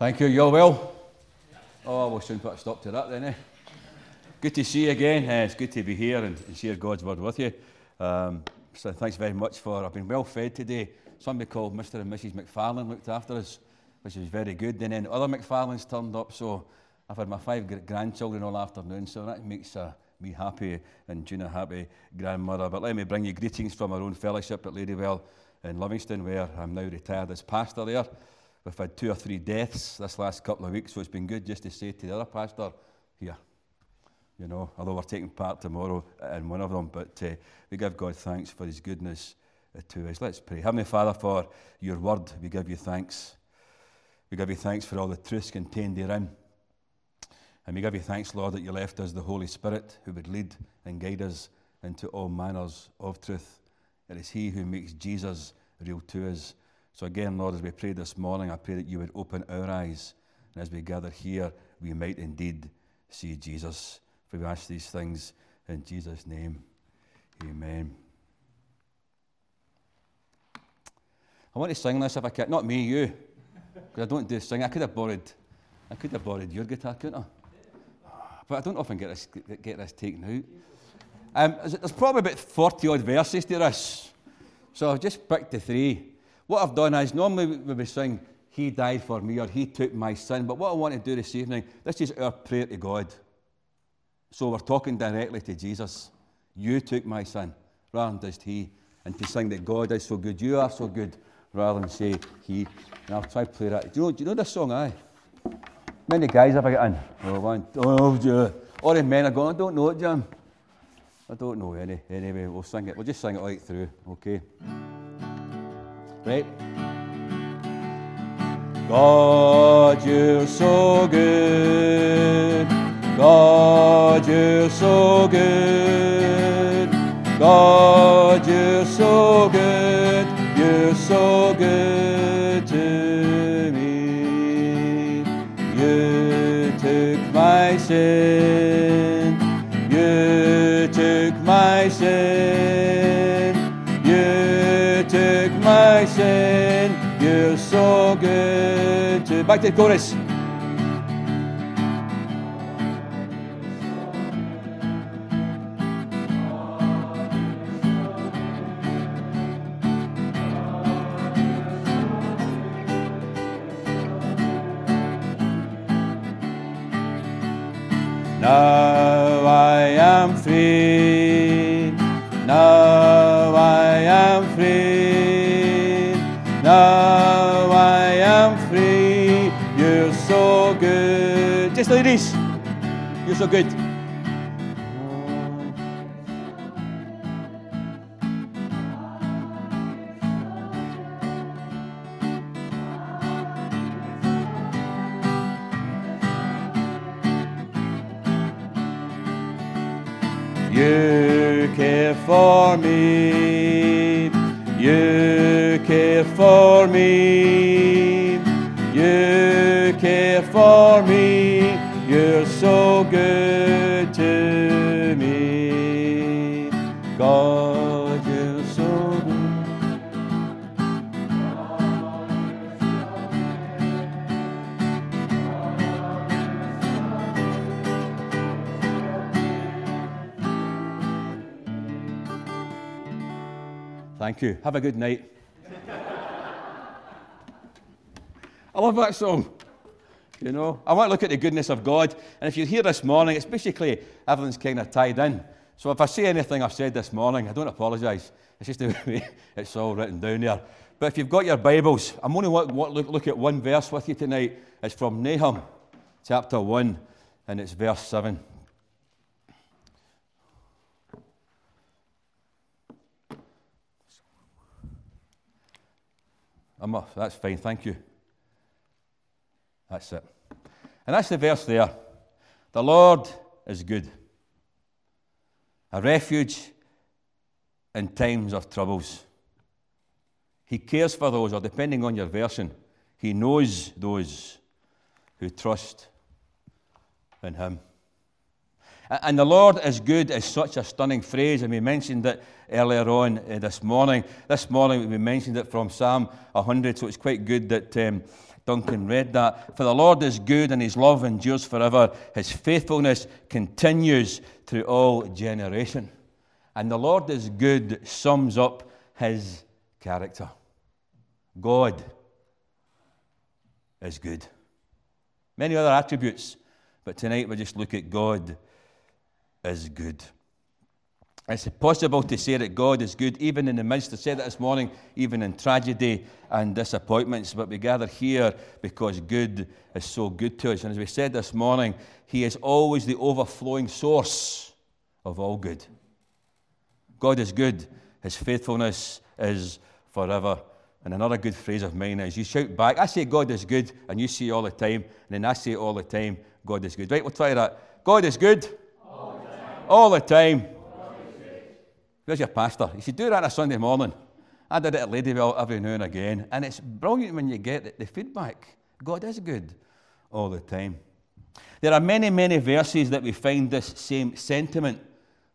Thank you. You well? Oh, we'll soon put a stop to that then, eh? Good to see you again. Uh, it's good to be here and, and share God's word with you. Um, so thanks very much for. I've been well fed today. Somebody called Mr. and Mrs. McFarlane looked after us, which was very good. And then other McFarlanes turned up, so I've had my five gr- grandchildren all afternoon, so that makes uh, me happy and Gina happy grandmother. But let me bring you greetings from our own fellowship at Ladywell in Livingston, where I'm now retired as pastor there. We've had two or three deaths this last couple of weeks, so it's been good just to say to the other pastor, here, you know, although we're taking part tomorrow in one of them, but uh, we give God thanks for his goodness uh, to us. Let's pray. Heavenly Father, for your word, we give you thanks. We give you thanks for all the truths contained therein. And we give you thanks, Lord, that you left us the Holy Spirit who would lead and guide us into all manners of truth. It is He who makes Jesus real to us. So, again, Lord, as we pray this morning, I pray that you would open our eyes. And as we gather here, we might indeed see Jesus. For we ask these things in Jesus' name. Amen. I want to sing this if I can. Not me, you. Because I don't do sing. I could have borrowed, I could have borrowed your guitar, couldn't I? But I don't often get this, get this taken out. Um, there's probably about 40 odd verses to this. So I've just picked the three. What I've done is normally we would sing, He died for me or He took my sin. But what I want to do this evening, this is our prayer to God. So we're talking directly to Jesus. You took my sin rather than just He. And to sing that God is so good, you are so good, rather than say He. And I'll try to play that. Do you know, do you know this song, aye? Many guys have I got in? Oh, one, oh, yeah. All the men are going, I don't know it, Jim. I don't know any. Anyway, we'll sing it. We'll just sing it right through, okay? Right? God, you're so good. God, you're so good. God, you're so good. You're so good to me. You took my sin. So good to. Back to the chorus. So good. You care for me. You care for me. You care for me. Thank you. Have a good night. I love that song. You know, I want to look at the goodness of God. And if you're here this morning, it's basically everything's kind of tied in. So if I say anything I've said this morning, I don't apologise. It's just the way it's all written down there. But if you've got your Bibles, I'm only want to look, look at one verse with you tonight. It's from Nahum, chapter 1, and it's verse 7. I'm off. That's fine, thank you. That's it. And that's the verse there. The Lord is good, a refuge in times of troubles. He cares for those, or depending on your version, He knows those who trust in Him. And the Lord is good is such a stunning phrase, and we mentioned it earlier on uh, this morning. This morning we mentioned it from Psalm 100, so it's quite good that um, Duncan read that. For the Lord is good, and his love endures forever. His faithfulness continues through all generation. And the Lord is good sums up his character. God is good. Many other attributes, but tonight we just look at God is good. It's possible to say that God is good even in the midst, I said that this morning, even in tragedy and disappointments, but we gather here because good is so good to us. And as we said this morning, He is always the overflowing source of all good. God is good, His faithfulness is forever. And another good phrase of mine is you shout back, I say God is good, and you say all the time, and then I say all the time, God is good. Right, we'll try that. God is good all the time. Where's your pastor? You should do that on a Sunday morning. I did it at Ladywell every now and again, and it's brilliant when you get the feedback. God is good all the time. There are many, many verses that we find this same sentiment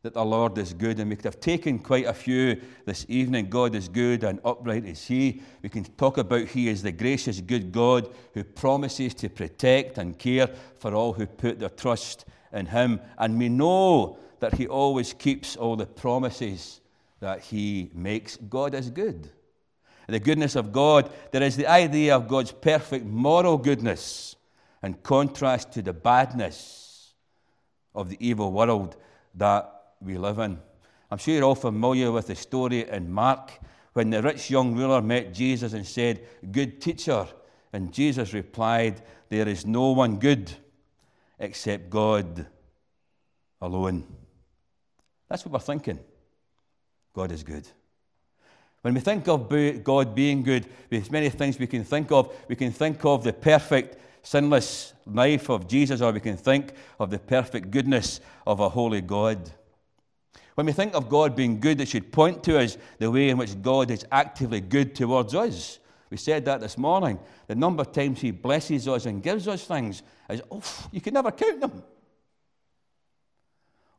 that the Lord is good, and we could have taken quite a few this evening. God is good and upright is He. We can talk about He is the gracious, good God who promises to protect and care for all who put their trust in Him. And we know that He always keeps all the promises that He makes. God is good. The goodness of God, there is the idea of God's perfect moral goodness in contrast to the badness of the evil world that we live in. I'm sure you're all familiar with the story in Mark when the rich young ruler met Jesus and said, Good teacher. And Jesus replied, There is no one good except God alone. That's what we're thinking. God is good. When we think of God being good, there's many things we can think of. We can think of the perfect, sinless life of Jesus, or we can think of the perfect goodness of a holy God. When we think of God being good, it should point to us the way in which God is actively good towards us. We said that this morning. The number of times He blesses us and gives us things is, oh, you can never count them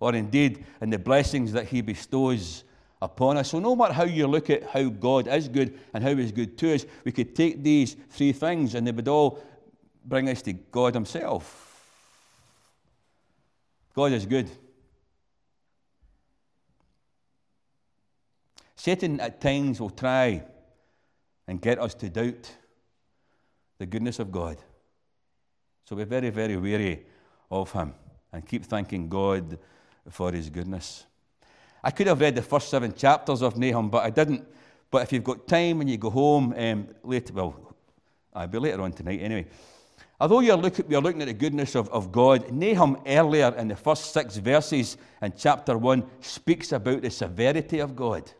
or indeed in the blessings that He bestows upon us. So, no matter how you look at how God is good and how He's good to us, we could take these three things and they would all bring us to God Himself. God is good. Satan at times will try and get us to doubt the goodness of God. So we're very, very wary of him and keep thanking God for his goodness. I could have read the first seven chapters of Nahum, but I didn't. But if you've got time when you go home um, later, well, I'll be later on tonight anyway. Although you're, look, you're looking at the goodness of, of God, Nahum earlier in the first six verses in chapter 1 speaks about the severity of God.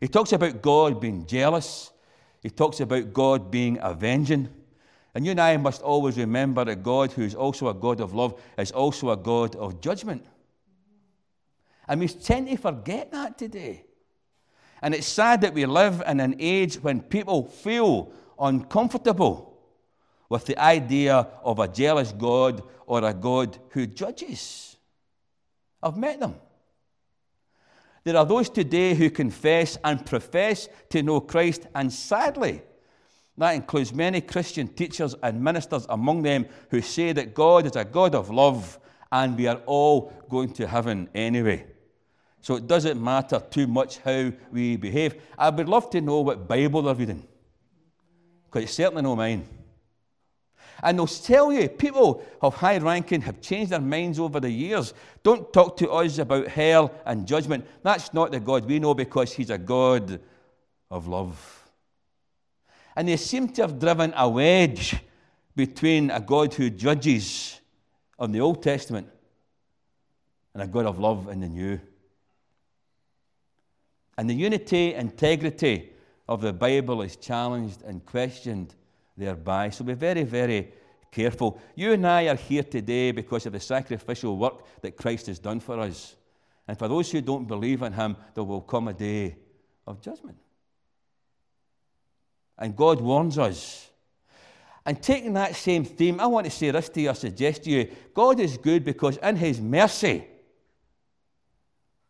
He talks about God being jealous, he talks about God being avenging. And you and I must always remember that God, who is also a God of love, is also a God of judgment. And we tend to forget that today. And it's sad that we live in an age when people feel uncomfortable with the idea of a jealous God or a God who judges. I've met them. There are those today who confess and profess to know Christ, and sadly, that includes many Christian teachers and ministers among them who say that God is a God of love and we are all going to heaven anyway. So it doesn't matter too much how we behave. I would love to know what Bible they're reading, because it's certainly not mine. And they'll tell you, people of high ranking have changed their minds over the years. Don't talk to us about hell and judgment. That's not the God we know because He's a God of love. And they seem to have driven a wedge between a God who judges on the Old Testament and a God of love in the New. And the unity, integrity of the Bible is challenged and questioned thereby. So be very, very careful. You and I are here today because of the sacrificial work that Christ has done for us. And for those who don't believe in Him, there will come a day of judgment. And God warns us. And taking that same theme, I want to say this to you or suggest to you God is good because in His mercy,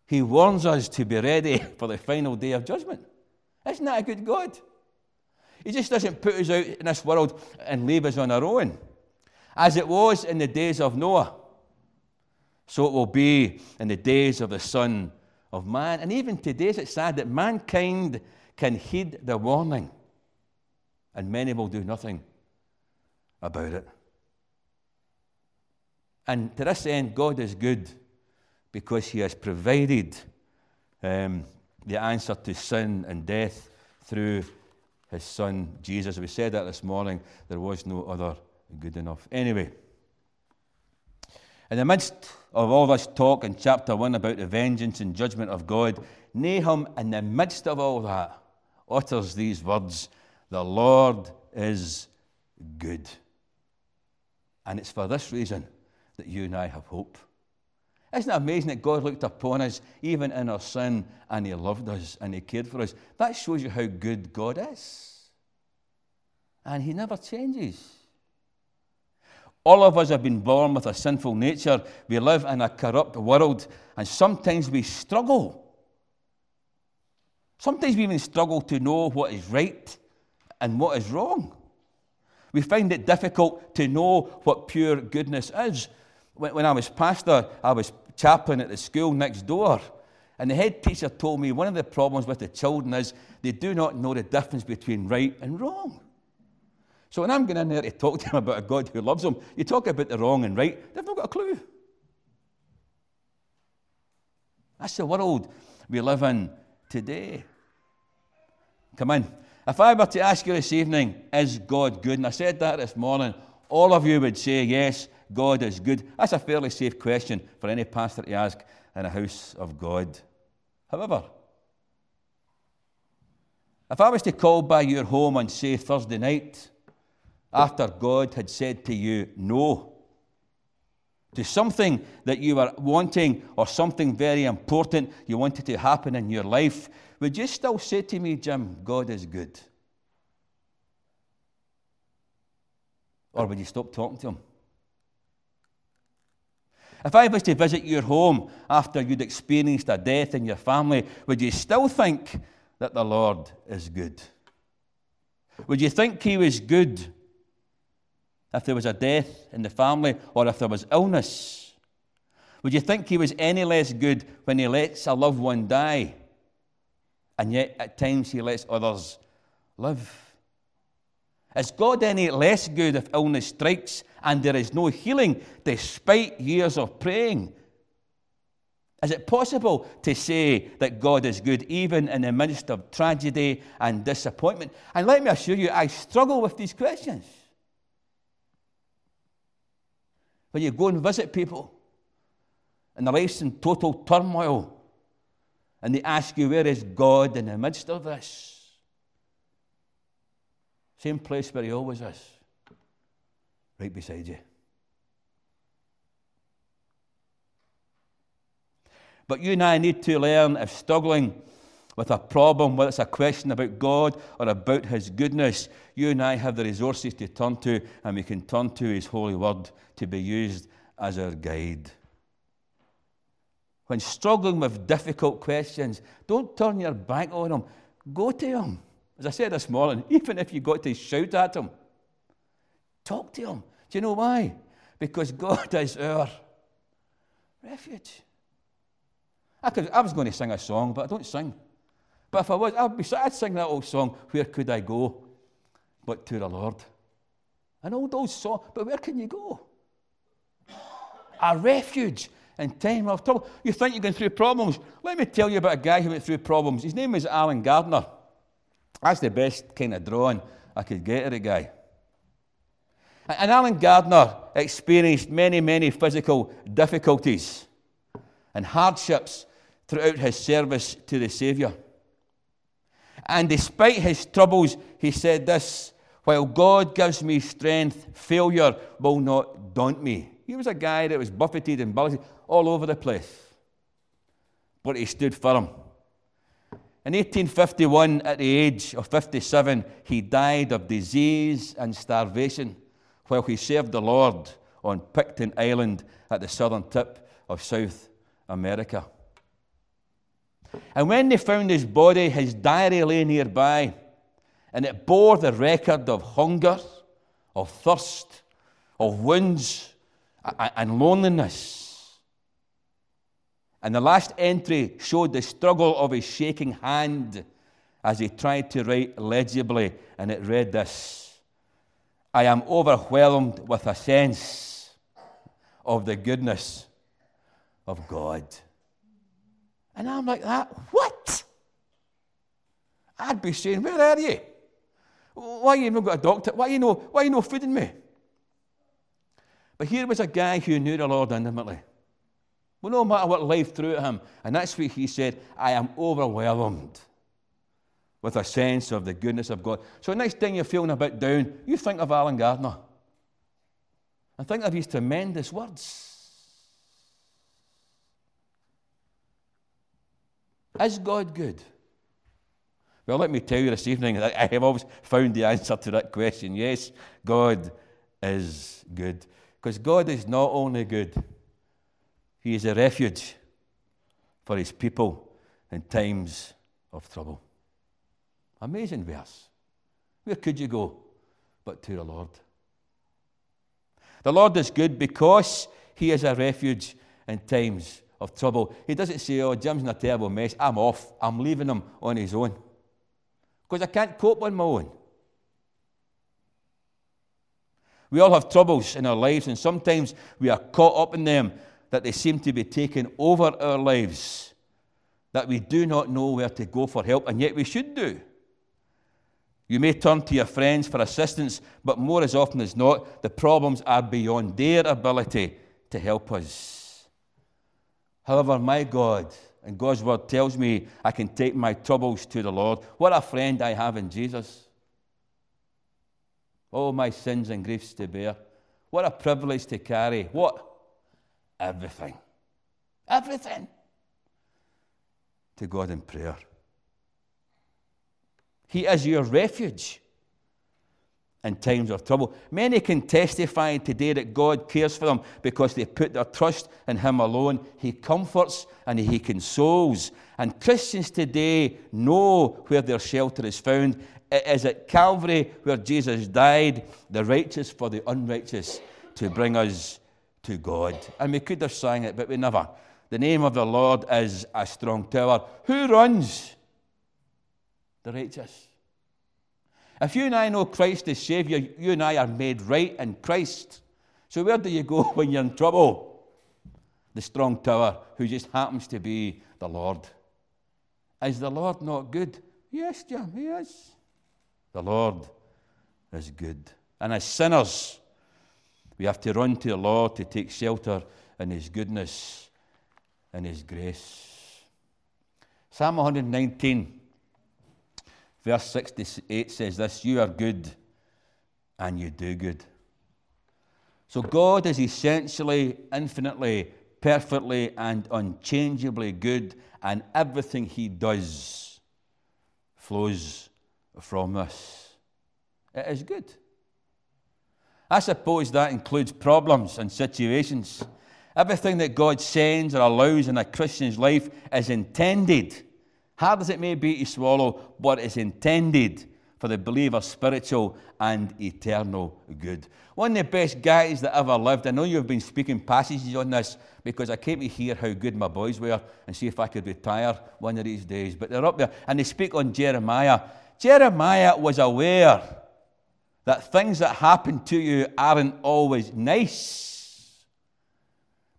He warns us to be ready for the final day of judgment. Isn't that a good God? He just doesn't put us out in this world and leave us on our own. As it was in the days of Noah, so it will be in the days of the Son of Man. And even today, it's sad that mankind can heed the warning, and many will do nothing about it. And to this end, God is good because He has provided um, the answer to sin and death through His Son Jesus. We said that this morning. There was no other good enough. Anyway, in the midst of all this talk in chapter 1 about the vengeance and judgment of God, Nahum, in the midst of all that, utters these words The Lord is good. And it's for this reason that you and I have hope. Isn't it amazing that God looked upon us even in our sin and He loved us and He cared for us? That shows you how good God is. And He never changes. All of us have been born with a sinful nature. We live in a corrupt world, and sometimes we struggle. Sometimes we even struggle to know what is right and what is wrong. We find it difficult to know what pure goodness is. When, when I was pastor, I was chaplain at the school next door. And the head teacher told me one of the problems with the children is they do not know the difference between right and wrong. So when I'm going in there to talk to them about a God who loves them, you talk about the wrong and right, they've not got a clue. That's the world we live in today. Come in. If I were to ask you this evening, is God good? And I said that this morning, all of you would say, yes, God is good. That's a fairly safe question for any pastor to ask in a house of God. However, if I was to call by your home on, say, Thursday night, after God had said to you, no, to something that you were wanting or something very important you wanted to happen in your life, would you still say to me, Jim, God is good? Or would you stop talking to him? If I was to visit your home after you'd experienced a death in your family, would you still think that the Lord is good? Would you think He was good if there was a death in the family or if there was illness? Would you think He was any less good when He lets a loved one die? and yet at times he lets others live. Is God any less good if illness strikes and there is no healing despite years of praying? Is it possible to say that God is good even in the midst of tragedy and disappointment? And let me assure you, I struggle with these questions. When you go and visit people and their life's in total turmoil, and they ask you, Where is God in the midst of this? Same place where He always is, right beside you. But you and I need to learn if struggling with a problem, whether it's a question about God or about His goodness, you and I have the resources to turn to, and we can turn to His holy word to be used as our guide when struggling with difficult questions, don't turn your back on them. Go to him. As I said this morning, even if you've got to shout at him, talk to him. Do you know why? Because God is our refuge. I, could, I was going to sing a song, but I don't sing. But if I was, I'd, be, I'd sing that old song, Where Could I Go? But to the Lord. An old, old song, but where can you go? A refuge in time of trouble. You think you're going through problems. Let me tell you about a guy who went through problems. His name is Allen Gardiner. That's the best kind of drawing I could get of the guy. And Allen Gardiner experienced many, many physical difficulties and hardships throughout his service to the Saviour. And despite his troubles, he said this While God gives me strength, failure will not daunt me. He was a guy that was buffeted and bullied all over the place. But he stood firm. In 1851, at the age of 57, he died of disease and starvation while he served the Lord on Picton Island at the southern tip of South America. And when they found his body, his diary lay nearby, and it bore the record of hunger, of thirst, of wounds, and loneliness. And the last entry showed the struggle of his shaking hand as he tried to write legibly, and it read this I am overwhelmed with a sense of the goodness of God. And I'm like, that, what? I'd be saying, where are you? Why you not got a doctor? Why you no, why you no feeding me? But here was a guy who knew the Lord intimately. Well, no matter what life threw at him. And that's what he said I am overwhelmed with a sense of the goodness of God. So, next time you're feeling a bit down, you think of Allen Gardiner and think of his tremendous words. Is God good? Well, let me tell you this evening, that I have always found the answer to that question. Yes, God is good. Because God is not only good, he is a refuge for his people in times of trouble. Amazing verse. Where could you go but to the Lord? The Lord is good because he is a refuge in times of trouble. He doesn't say, Oh, Jim's in a terrible mess. I'm off. I'm leaving him on his own. Because I can't cope on my own. We all have troubles in our lives, and sometimes we are caught up in them that they seem to be taking over our lives, that we do not know where to go for help, and yet we should do. You may turn to your friends for assistance, but more as often as not, the problems are beyond their ability to help us. However, my God and God's word tells me I can take my troubles to the Lord. What a friend I have in Jesus. All my sins and griefs to bear. What a privilege to carry. What everything. Everything. To God in prayer. He is your refuge in times of trouble. Many can testify today that God cares for them because they put their trust in Him alone. He comforts and He consoles. And Christians today know where their shelter is found. It is at Calvary where Jesus died, the righteous for the unrighteous, to bring us to God. And we could have sang it, but we never. The name of the Lord is a strong tower. Who runs? The righteous. If you and I know Christ as Savior, you and I are made right in Christ. So where do you go when you're in trouble? The strong tower, who just happens to be the Lord. Is the Lord not good? Yes, Jim, he is. The Lord is good. And as sinners, we have to run to the Lord to take shelter in His goodness and His grace. Psalm 119, verse 68 says this You are good and you do good. So God is essentially, infinitely, perfectly, and unchangeably good, and everything He does flows from this. It is good. I suppose that includes problems and situations. Everything that God sends or allows in a Christian's life is intended, hard as it may be to swallow, but is intended for the believer's spiritual and eternal good. One of the best guys that ever lived, I know you've been speaking passages on this because I came to hear how good my boys were and see if I could retire one of these days. But they're up there and they speak on Jeremiah. Jeremiah was aware that things that happen to you aren't always nice.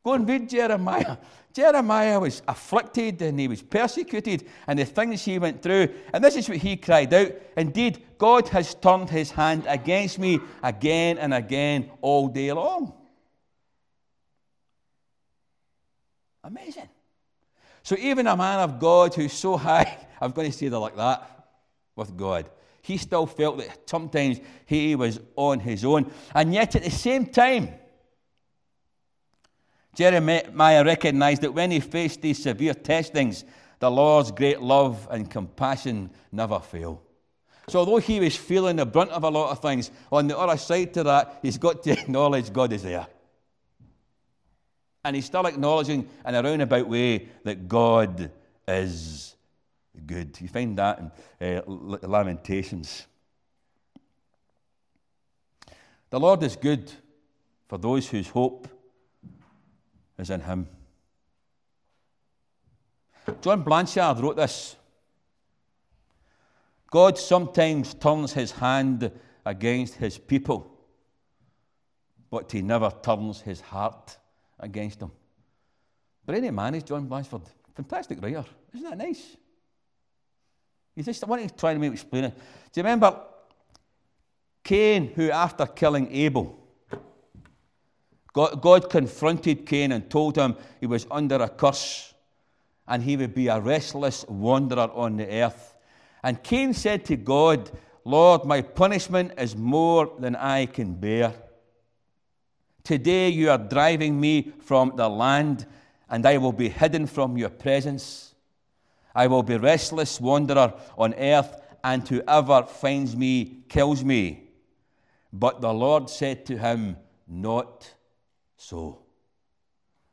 Go and read Jeremiah. Jeremiah was afflicted and he was persecuted, and the things he went through. And this is what he cried out Indeed, God has turned his hand against me again and again all day long. Amazing. So, even a man of God who's so high, I'm going to say that like that with God, he still felt that sometimes he was on his own. And yet, at the same time, Jeremiah recognized that when he faced these severe testings, The Lord's great love and compassion never fail. So, although he was feeling the brunt of a lot of things, on the other side to that, he's got to acknowledge God is there. And he's still acknowledging in a roundabout way that God is good. You find that in uh, Lamentations. The Lord is good for those whose hope is in Him. John Blanchard wrote this God sometimes turns His hand against His people, but He never turns His heart against them. Brilliant man is John Blanchard. Fantastic writer. Isn't that nice? You just, I want to try to make explain it. Do you remember Cain, who after killing Abel, God, God confronted Cain and told him he was under a curse and he would be a restless wanderer on the earth. And Cain said to God, Lord, my punishment is more than I can bear. Today you are driving me from the land, and I will be hidden from your presence. I will be restless wanderer on earth, and whoever finds me kills me. But the Lord said to him, Not so.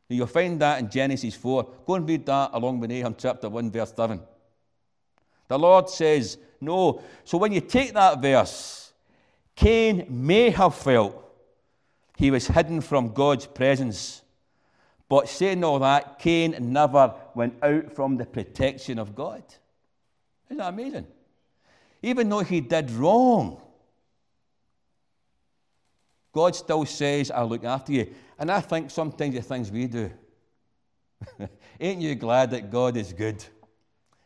You'll find that in Genesis 4. Go and read that along with Nahum chapter 1, verse 7. The Lord says, No. So when you take that verse, Cain may have felt he was hidden from God's presence. But saying all that, Cain never went out from the protection of God. Isn't that amazing? Even though he did wrong, God still says, I'll look after you. And I think sometimes the things we do, ain't you glad that God is good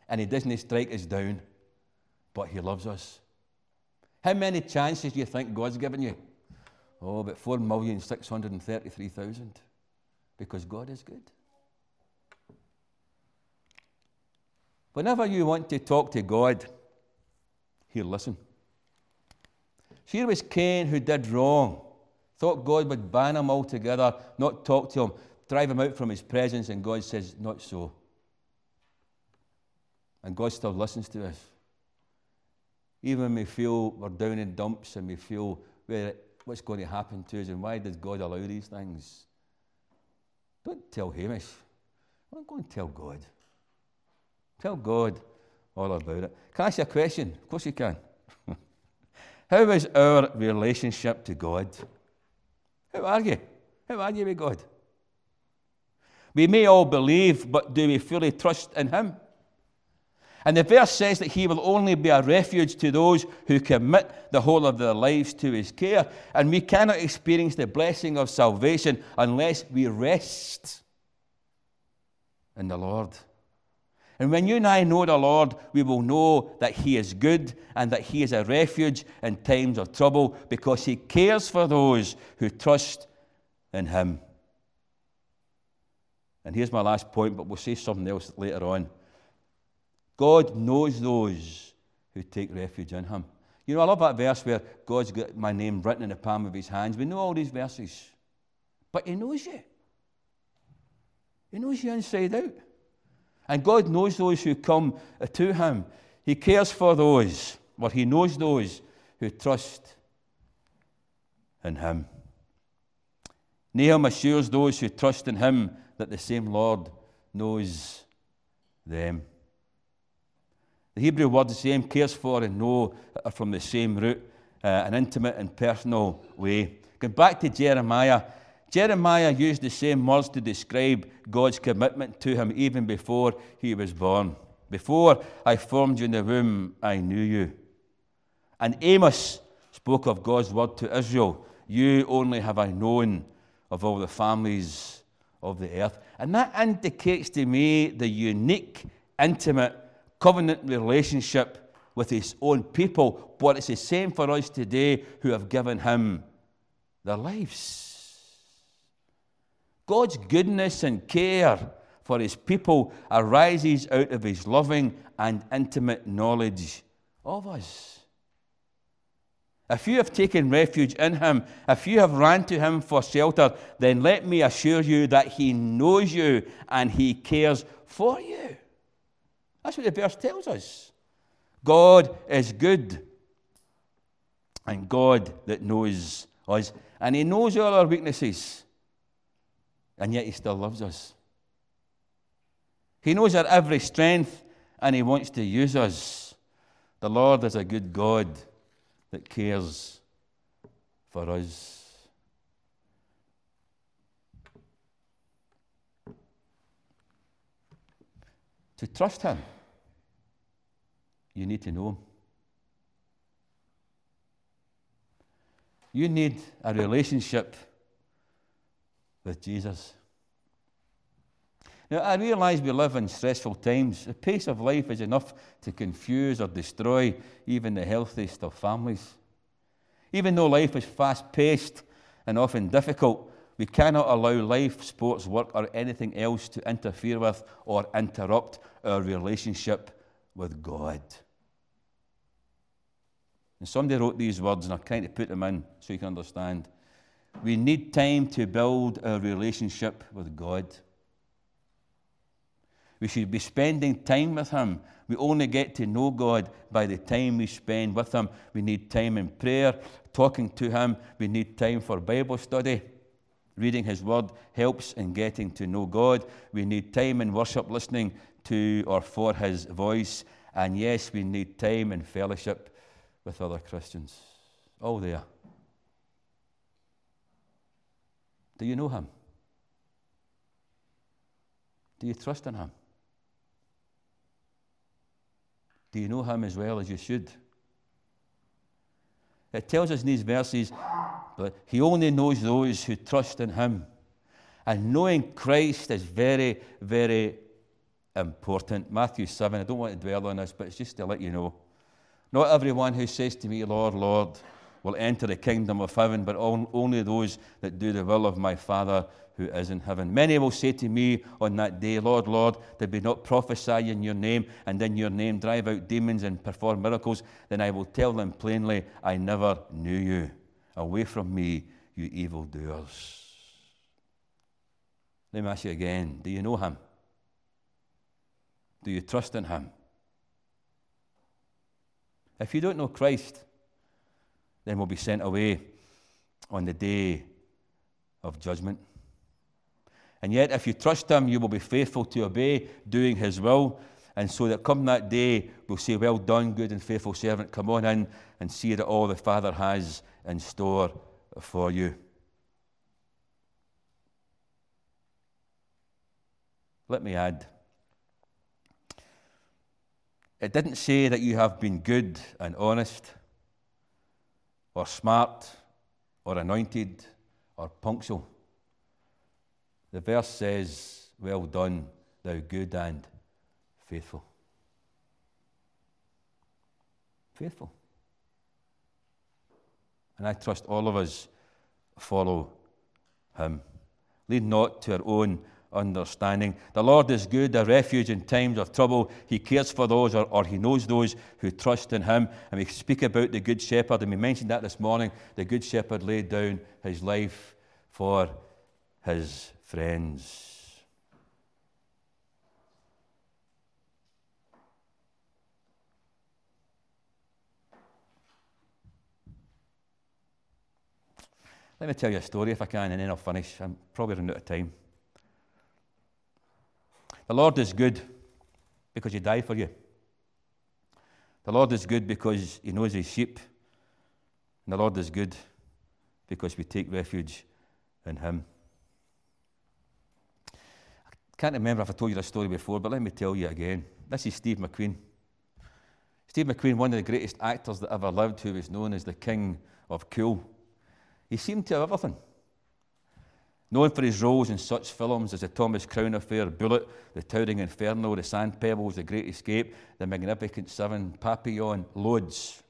and He doesn't strike us down, but He loves us? How many chances do you think God's given you? Oh, about 4,633,000 because God is good. Whenever you want to talk to God, He'll listen. Here was Cain who did wrong. Thought God would ban him altogether, not talk to him, drive him out from his presence, and God says, Not so. And God still listens to us. Even when we feel we're down in dumps and we feel what's going to happen to us and why does God allow these things? Don't tell Hamish. I'm going to tell God. Tell God all about it. Can I ask you a question? Of course you can. How is our relationship to God? How are you? How are you with God? We may all believe, but do we fully trust in Him? And the verse says that He will only be a refuge to those who commit the whole of their lives to His care. And we cannot experience the blessing of salvation unless we rest in the Lord. And when you and I know the Lord, we will know that He is good and that He is a refuge in times of trouble because He cares for those who trust in Him. And here's my last point, but we'll say something else later on. God knows those who take refuge in Him. You know, I love that verse where God's got my name written in the palm of His hands. We know all these verses, but He knows you. He knows you inside out. And God knows those who come to Him. He cares for those, or He knows those who trust in Him. Nahum assures those who trust in Him that the same Lord knows them. The Hebrew word same, cares for and know are from the same root, uh, an intimate and personal way. Going back to Jeremiah, Jeremiah used the same words to describe God's commitment to him even before he was born. Before I formed you in the womb, I knew you. And Amos spoke of God's word to Israel You only have I known of all the families of the earth. And that indicates to me the unique, intimate, covenant relationship with his own people. But it's the same for us today who have given him their lives. God's goodness and care for his people arises out of his loving and intimate knowledge of us. If you have taken refuge in him, if you have ran to him for shelter, then let me assure you that he knows you and he cares for you. That's what the verse tells us. God is good. And God that knows us. And He knows all our weaknesses. And yet He still loves us. He knows our every strength and He wants to use us. The Lord is a good God that cares for us. To trust Him, you need to know Him. You need a relationship with Jesus. Now, I realise we live in stressful times. The pace of life is enough to confuse or destroy even the healthiest of families. Even though life is fast paced and often difficult, we cannot allow life, sports, work, or anything else to interfere with or interrupt our relationship with God. And somebody wrote these words, and I'm trying to put them in so you can understand. We need time to build a relationship with God. We should be spending time with Him. We only get to know God by the time we spend with Him. We need time in prayer, talking to Him. We need time for Bible study. Reading His Word helps in getting to know God. We need time in worship, listening to or for His voice. And yes, we need time in fellowship with other Christians. All there. Do you know Him? Do you trust in Him? Do you know Him as well as you should? It tells us in these verses that He only knows those who trust in Him. And knowing Christ is very, very important. Matthew 7, I don't want to dwell on this, but it's just to let you know. Not everyone who says to me, Lord, Lord, will enter the kingdom of heaven, but only those that do the will of my Father who is in heaven. Many will say to me on that day, Lord, Lord, did we not prophesy in your name and in your name drive out demons and perform miracles? Then I will tell them plainly, I never knew you. Away from me, you evildoers. Let me ask you again do you know him? Do you trust in him? If you don't know Christ, then we'll be sent away on the day of judgment. And yet, if you trust Him, you will be faithful to obey, doing His will. And so that come that day, we'll say, Well done, good and faithful servant. Come on in and see that all the Father has in store for you. Let me add it didn't say that you have been good and honest, or smart, or anointed, or punctual. The verse says, Well done, thou good and faithful. Faithful. And I trust all of us follow him. Lead not to our own understanding. The Lord is good, a refuge in times of trouble. He cares for those, or, or, He knows those who trust in Him. And we speak about the Good Shepherd, and we mentioned that this morning. The Good Shepherd laid down His life for His friends. Let me tell you a story if I can, and then I'll finish. I'm probably running out of time. The Lord is good because He died for you. The Lord is good because He knows His sheep. And the Lord is good because we take refuge in Him. I can't remember if I told you this story before, but let me tell you again. This is Steve McQueen. Steve McQueen, one of the greatest actors that ever lived, who was known as the King of Cool. He seemed to have everything. Known for his roles in such films as The Thomas Crown Affair, Bullitt, The Towering Inferno, The Sand Pebbles, The Great Escape, The Magnificent Seven, Papillon, loads.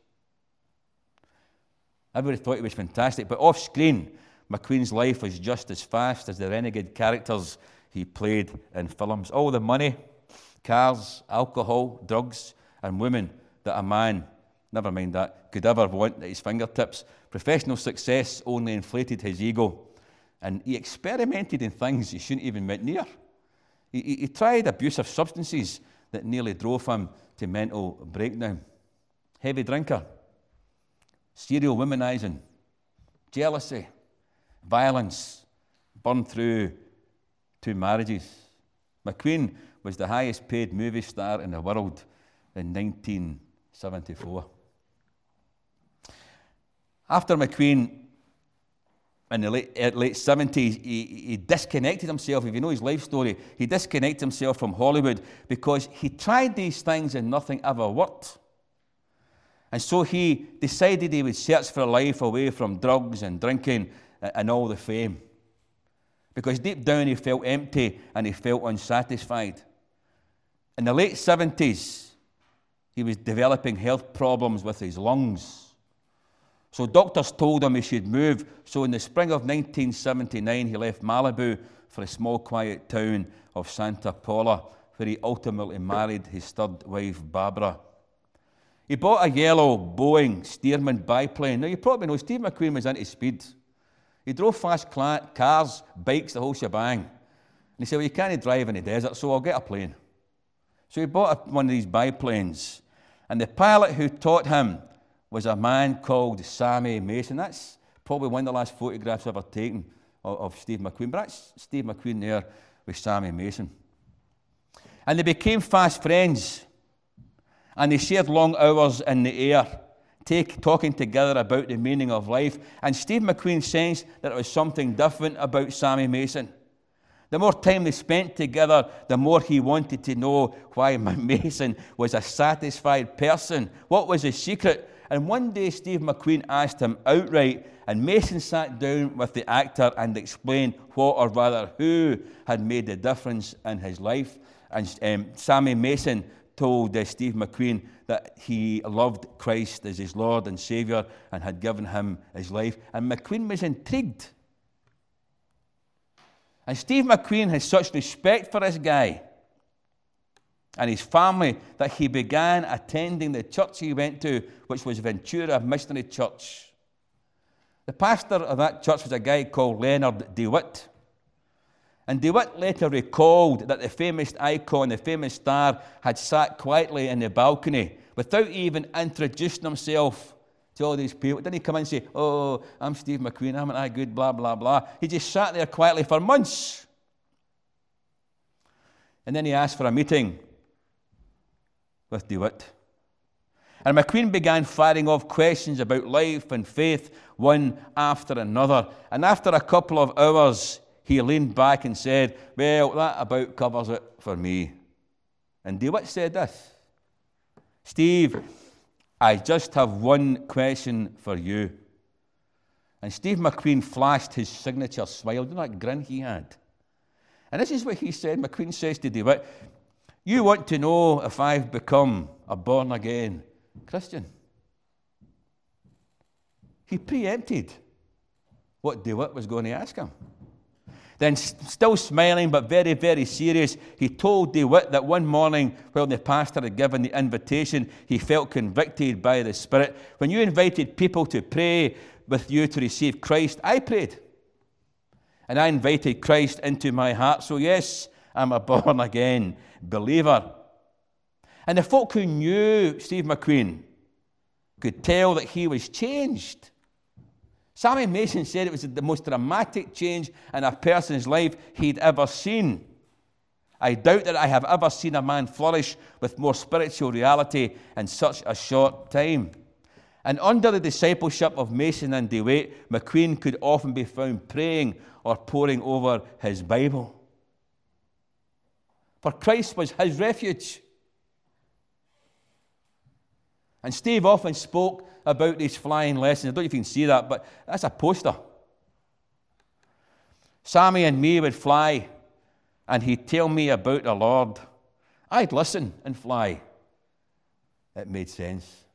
Everybody thought he was fantastic, but off screen, McQueen's life was just as fast as the renegade characters he played in films. All the money, cars, alcohol, drugs, and women that a man, never mind that, could ever want at his fingertips. Professional success only inflated his ego and he experimented in things he shouldn't even went near. He, he, he tried abusive substances that nearly drove him to mental breakdown. Heavy drinker, serial womanizing, jealousy, violence, burned through two marriages. McQueen was the highest paid movie star in the world in 1974. After McQueen in the late, uh, late 70s, he, he, disconnected himself. If you know his life story, he disconnected himself from Hollywood because he tried these things and nothing ever worked. And so he decided he would search for a life away from drugs and drinking and all the fame. Because deep down he felt empty and he felt unsatisfied. In the late 70s, he was developing health problems with his lungs. So doctors told him he should move. So in the spring of 1979, he left Malibu for a small, quiet town of Santa Paula, where he ultimately married his third wife, Barbara. He bought a yellow Boeing Stearman biplane. Now, you probably know Steve McQueen was into speed. He drove fast cars, bikes, the whole shebang. And he said, Well, you can't drive in the desert, so I'll get a plane. So he bought one of these biplanes. And the pilot who taught him was a man called Sammy Mason. That's probably one of the last photographs ever taken of, of Steve McQueen. But that's Steve McQueen there with Sammy Mason. And they became fast friends. And they shared long hours in the air, take, talking together about the meaning of life. And Steve McQueen sensed that there was something different about Sammy Mason. The more time they spent together, the more he wanted to know why Mason was a satisfied person. What was his secret? And one day, Steve McQueen asked him outright, and Mason sat down with the actor and explained what, or rather, who had made the difference in his life. And um, Sammy Mason told uh, Steve McQueen that he loved Christ as his Lord and Savior and had given him his life. And McQueen was intrigued. And Steve McQueen has such respect for this guy and his family that he began attending the church he went to, which was Ventura Missionary Church. The pastor of that church was a guy called Leonard DeWitt. And DeWitt later recalled that the famous icon, the famous star, had sat quietly in the balcony without even introducing himself to all these people. Didn't he come in and say, Oh, I'm Steve McQueen, I'm not good, blah, blah, blah. He just sat there quietly for months. And then he asked for a meeting with DeWitt. And McQueen began firing off questions about life and faith, one after another. And after a couple of hours, he leaned back and said, Well, that about covers it for me. And DeWitt said this Steve, I just have one question for you. And Steve McQueen flashed his signature smile. You know that grin he had? And this is what he said. McQueen says to DeWitt, you want to know if I've become a born again Christian? He preempted what DeWitt was going to ask him. Then, still smiling but very, very serious, he told DeWitt that one morning, when the pastor had given the invitation, he felt convicted by the Spirit. When you invited people to pray with you to receive Christ, I prayed. And I invited Christ into my heart. So, yes, I'm a born again believer. And the folk who knew Steve McQueen could tell that he was changed. Sammy Mason said it was the most dramatic change in a person's life he'd ever seen. I doubt that I have ever seen a man flourish with more spiritual reality in such a short time. And under the discipleship of Mason and DeWitt, McQueen could often be found praying or poring over his Bible for Christ was his refuge. And Steve often spoke about these flying lessons. I don't know if you can see that, but that's a poster. Sammy and me would fly, and he'd tell me about the Lord. I'd listen and fly. It made sense.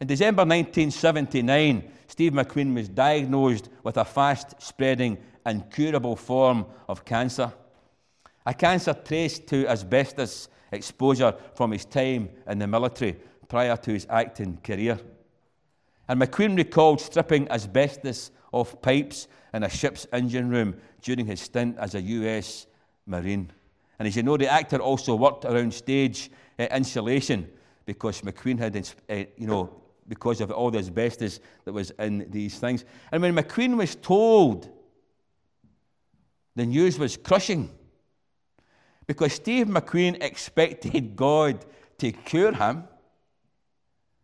In December 1979, Steve McQueen was diagnosed with a fast spreading, incurable form of cancer. A cancer traced to asbestos exposure from his time in the military prior to his acting career. And McQueen recalled stripping asbestos off pipes in a ship's engine room during his stint as a US Marine. And as you know, the actor also worked around stage uh, insulation because McQueen had, uh, you know, because of all the asbestos that was in these things. And when McQueen was told, the news was crushing because Steve McQueen expected God to cure him,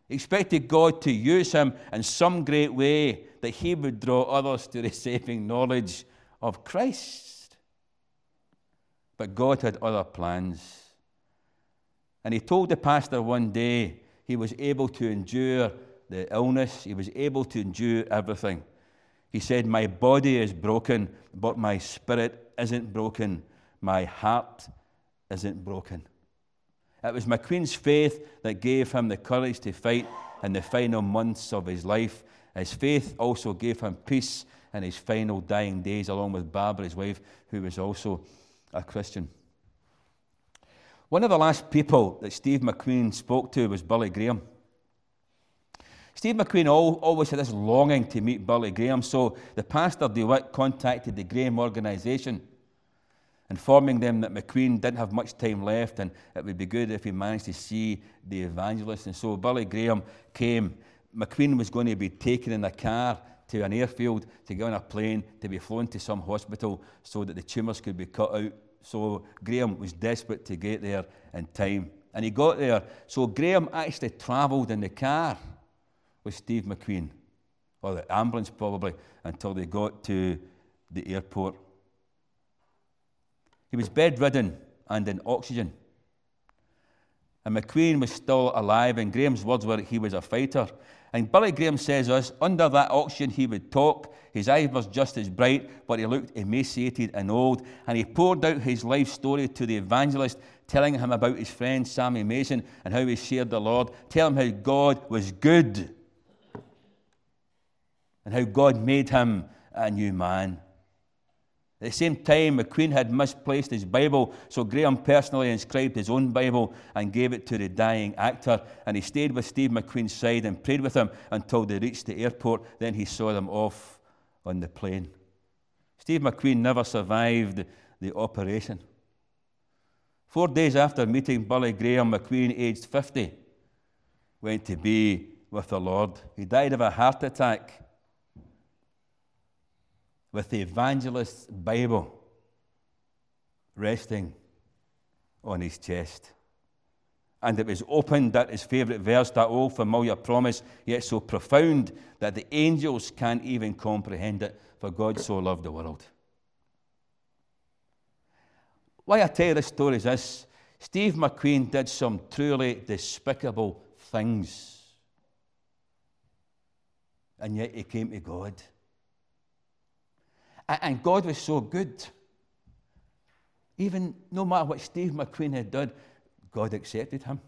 expected God to use him in some great way that he would draw others to the saving knowledge of Christ. But God had other plans. And he told the pastor one day he was able to endure the illness, he was able to endure everything. He said, My body is broken, but my spirit isn't broken. My heart isn't broken. It was McQueen's faith that gave him the courage to fight in the final months of his life. His faith also gave him peace in his final dying days, along with Barbara, his wife, who was also a Christian. One of the last people that Steve McQueen spoke to was Billy Graham. Steve McQueen always had this longing to meet Billy Graham, so the pastor DeWitt contacted the Graham organisation, informing them that McQueen didn't have much time left and it would be good if he managed to see the evangelist. And so Billy Graham came. McQueen was going to be taken in a car to an airfield, to get on a plane, to be flown to some hospital so that the tumours could be cut out so Graham was desperate to get there in time. And he got there. So Graham actually travelled in the car with Steve McQueen, or the ambulance probably, until they got to the airport. He was bedridden and in oxygen. And McQueen was still alive, and Graham's words were he was a fighter. And Billy Graham says us, under that oxygen he would talk. His eyes were just as bright, but he looked emaciated and old. And he poured out his life story to the evangelist, telling him about his friend Sammy Mason and how he shared the Lord, telling him how God was good and how God made him a new man. At the same time, McQueen had misplaced his Bible, so Graham personally inscribed his own Bible and gave it to the dying actor. And he stayed with Steve McQueen's side and prayed with him until they reached the airport. Then he saw them off on the plane. Steve McQueen never survived the operation. Four days after meeting Billy Graham, McQueen, aged 50, went to be with the Lord. He died of a heart attack with the evangelist's Bible resting on his chest. And it was opened at his favourite verse, that old familiar promise, yet so profound that the angels can't even comprehend it, for God so loved the world. Why I tell you this story is this Steve McQueen did some truly despicable things, and yet he came to God. And God was so good. Even no matter what Steve McQueen had done, God accepted him.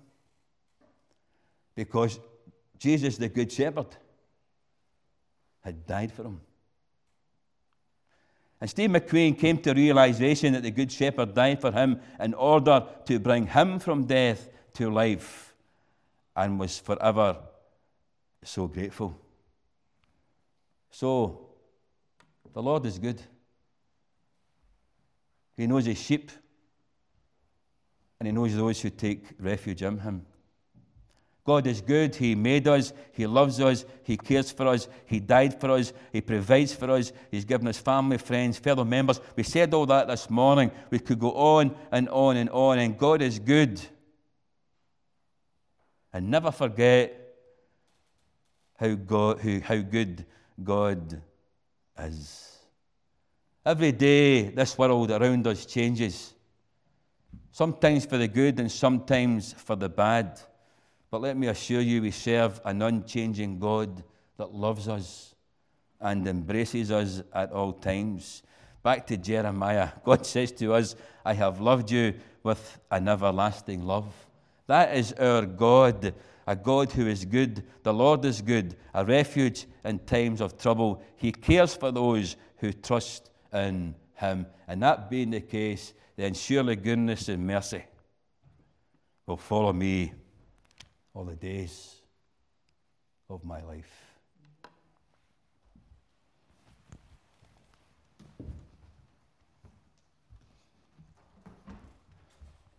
Because Jesus, the Good Shepherd, had died for him. And Steve McQueen came to realization that the Good Shepherd died for him in order to bring him from death to life and was forever so grateful. So, the Lord is good. He knows his sheep, and he knows those who take refuge in him. God is good. He made us. He loves us. He cares for us. He died for us. He provides for us. He's given us family, friends, fellow members. We said all that this morning. We could go on and on and on. And God is good. And never forget how, God, how, good God is. Every day, this world around us changes, sometimes for the good and sometimes for the bad. But let me assure you, we serve an unchanging God that loves us and embraces us at all times. Back to Jeremiah, God says to us, I have loved you with an everlasting love. That is our God a God who is good. The Lord is good, a refuge in times of trouble. He cares for those who trust in Him. And that being the case, then surely goodness and mercy will follow me all the days of my life.